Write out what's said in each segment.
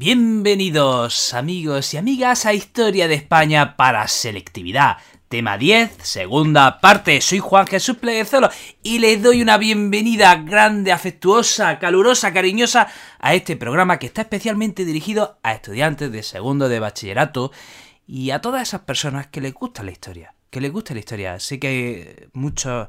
Bienvenidos amigos y amigas a Historia de España para Selectividad. Tema 10, segunda parte. Soy Juan Jesús Pleguezolo y les doy una bienvenida grande, afectuosa, calurosa, cariñosa a este programa que está especialmente dirigido a estudiantes de segundo de bachillerato y a todas esas personas que les gusta la historia. Que les gusta la historia. Sé que muchos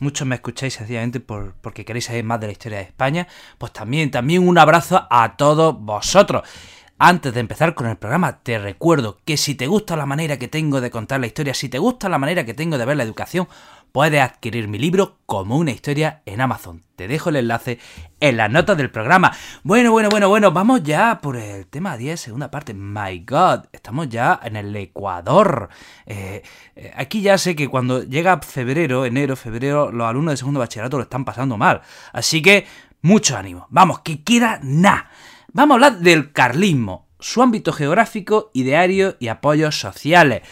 muchos me escucháis sencillamente por, porque queréis saber más de la historia de España, pues también, también un abrazo a todos vosotros. Antes de empezar con el programa, te recuerdo que si te gusta la manera que tengo de contar la historia, si te gusta la manera que tengo de ver la educación, puedes adquirir mi libro como una historia en Amazon. Te dejo el enlace en las notas del programa. Bueno, bueno, bueno, bueno, vamos ya por el tema 10, segunda parte. My God, estamos ya en el Ecuador. Eh, eh, aquí ya sé que cuando llega febrero, enero, febrero, los alumnos de segundo bachillerato lo están pasando mal. Así que, mucho ánimo. Vamos, que quiera nada. Vamos a hablar del carlismo, su ámbito geográfico, ideario y apoyos sociales.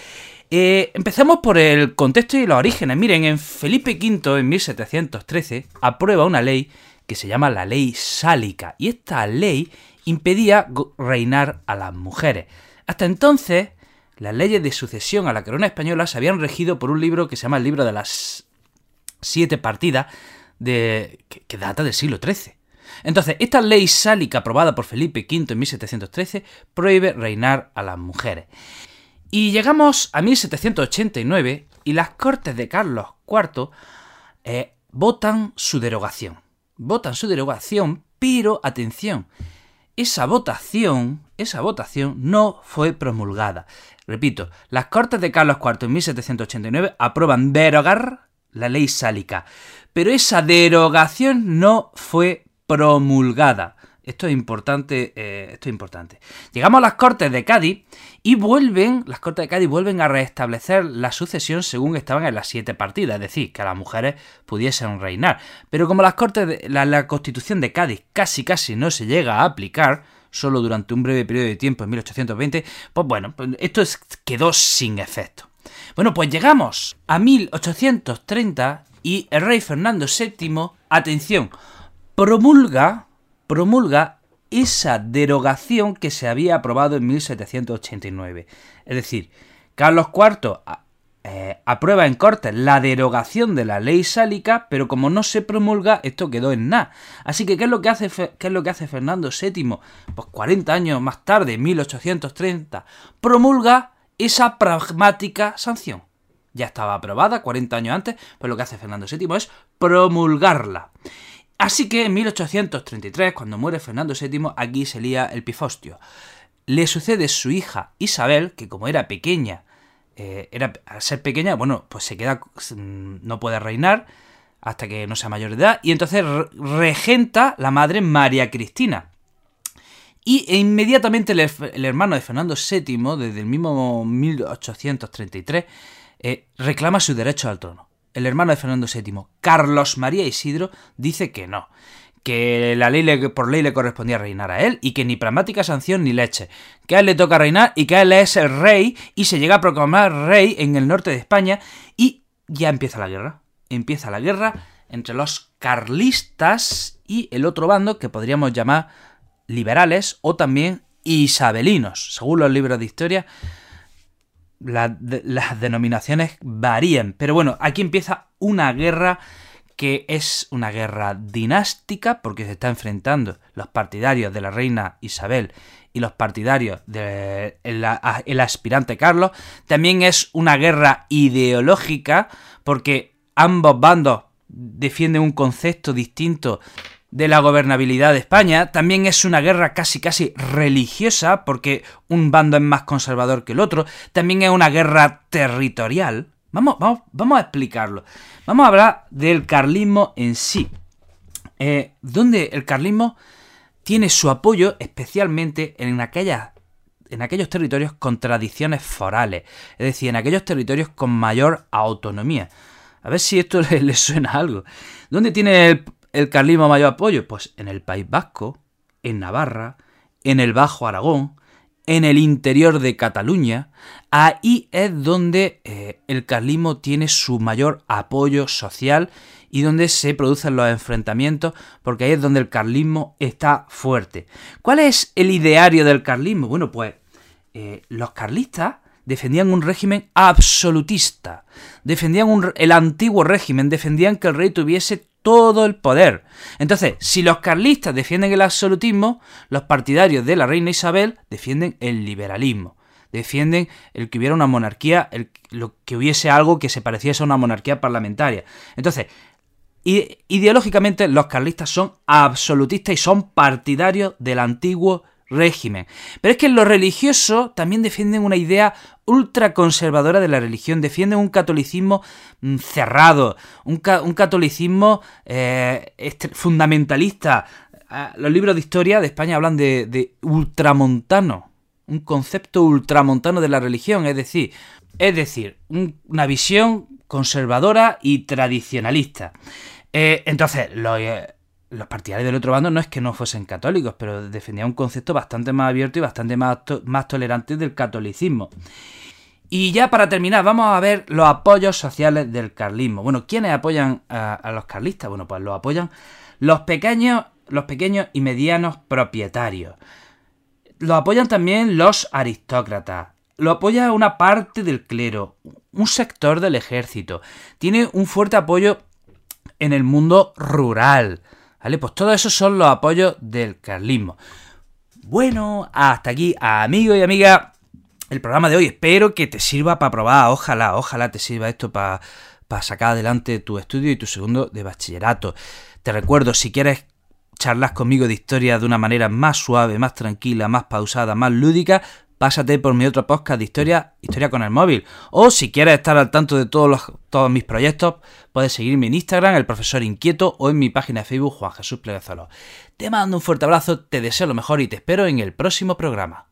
Eh, empecemos por el contexto y los orígenes. Miren, en Felipe V, en 1713, aprueba una ley que se llama la ley sálica. Y esta ley impedía reinar a las mujeres. Hasta entonces, las leyes de sucesión a la corona española se habían regido por un libro que se llama el libro de las siete partidas, de, que, data del siglo XIII. Entonces, esta ley sálica aprobada por Felipe V en 1713 prohíbe reinar a las mujeres. Y llegamos a 1789 y las Cortes de Carlos IV eh, votan su derogación. Votan su derogación, pero atención, esa votación, esa votación no fue promulgada. Repito, las Cortes de Carlos IV en 1789 aprueban derogar la ley sálica, pero esa derogación no fue promulgada. Esto es importante, eh, esto es importante. Llegamos a las Cortes de Cádiz y vuelven, las Cortes de Cádiz vuelven a restablecer la sucesión según estaban en las siete partidas, es decir, que las mujeres pudiesen reinar. Pero como las Cortes de, la, Constitución de Cádiz casi casi no se llega a aplicar, solo durante un breve periodo de tiempo en 1820, pues bueno, pues esto quedó sin efecto. Bueno, pues llegamos a 1830 y el rey Fernando VII, atención, promulga promulga esa derogación que se había aprobado en 1789. Es decir, Carlos IV eh, aprueba en Cortes la derogación de la ley sálica, pero como no se promulga, esto quedó en nada. Así que, ¿qué es lo que hace, qué es lo que hace Fernando VII? Pues 40 años más tarde, en 1830, promulga esa pragmática sanción. Ya estaba aprobada 40 años antes, pues lo que hace Fernando VII es promulgarla. Así que en 1833, cuando muere Fernando VII, aquí se lía el pifostio. Le sucede su hija Isabel, que como era pequeña, eh, era, al ser pequeña, bueno, pues se queda, mm, no puede reinar hasta que no sea mayor de edad, y entonces regenta la madre María Cristina. Y e inmediatamente el, hermano de Fernando VII, desde el mismo 1833, eh, reclama su derecho al trono el hermano de Fernando VII, Carlos María Isidro, dice que no, que la ley por ley le correspondía reinar a él y que ni pragmática sanción ni leche, que a él le toca reinar y que él es el rey y se llega a proclamar rey en el norte de España y ya empieza la guerra. Empieza la guerra entre los carlistas y el otro bando que podríamos llamar liberales o también isabelinos, según los libros de historia las denominaciones varían. Pero bueno, aquí empieza una guerra que es una guerra dinástica porque se está enfrentando los partidarios de la reina Isabel y los partidarios del el aspirante Carlos. También es una guerra ideológica porque ambos bandos defienden un concepto distinto de la gobernabilidad de España, también es una guerra casi casi religiosa, porque un bando es más conservador que el otro, también es una guerra territorial. Vamos, vamos, vamos a explicarlo. Vamos a hablar del carlismo en sí, eh, donde el carlismo tiene su apoyo especialmente en aquellas en aquellos territorios con tradiciones forales, es decir, en aquellos territorios con mayor autonomía. A ver si esto le, le suena algo. ¿Dónde tiene el, el carlismo mayor apoyo? Pues en el País Vasco, en Navarra, en el Bajo Aragón, en el interior de Cataluña. Ahí es donde eh, el carlismo tiene su mayor apoyo social y donde se producen los enfrentamientos, porque ahí es donde el carlismo está fuerte. ¿Cuál es el ideario del carlismo? Bueno, pues eh, los carlistas defendían un régimen absolutista, defendían el antiguo régimen, defendían que el rey tuviese todo el poder. Entonces, si los carlistas defienden el absolutismo, los partidarios de la reina Isabel defienden el liberalismo. Defienden el que hubiera una monarquía, lo, que hubiese algo que se pareciese a una monarquía parlamentaria. Entonces, ideológicamente los carlistas son absolutistas y son partidarios del antiguo régimen. Pero es que en lo religioso también defienden una idea ultraconservadora de la religión, defienden un catolicismo mm, cerrado, un, catolicismo eh, fundamentalista. Ah, los libros de historia de España hablan de, ultramontano, un concepto ultramontano de la religión, es decir, es decir, una visión conservadora y tradicionalista. Eh, entonces, los, eh, los partidarios del otro bando no es que no fuesen católicos, pero defendían un concepto bastante más abierto y bastante más, más tolerante del catolicismo. Y ya para terminar, vamos a ver los apoyos sociales del carlismo. Bueno, ¿quiénes apoyan a, los carlistas? Bueno, pues lo apoyan los pequeños, los pequeños y medianos propietarios. Lo apoyan también los aristócratas. Lo apoya una parte del clero, un sector del ejército. Tiene un fuerte apoyo en el mundo rural. ¿Vale? Pues todos esos son los apoyos del carlismo. Bueno, hasta aquí, amigo y amiga, el programa de hoy. Espero que te sirva para probar. Ojalá, ojalá te sirva esto para, para sacar adelante tu estudio y tu segundo de bachillerato. Te recuerdo, si quieres charlas conmigo de historia de una manera más suave, más tranquila, más pausada, más lúdica, pásate por mi otro podcast de historia, Historia con el móvil. O si quieres estar al tanto de todos, los, todos mis proyectos, puedes seguirme en Instagram, el profesor inquieto, o en mi página de Facebook, Juan Jesús Pleguezolo. Te mando un fuerte abrazo, te deseo lo mejor y te espero en el próximo programa.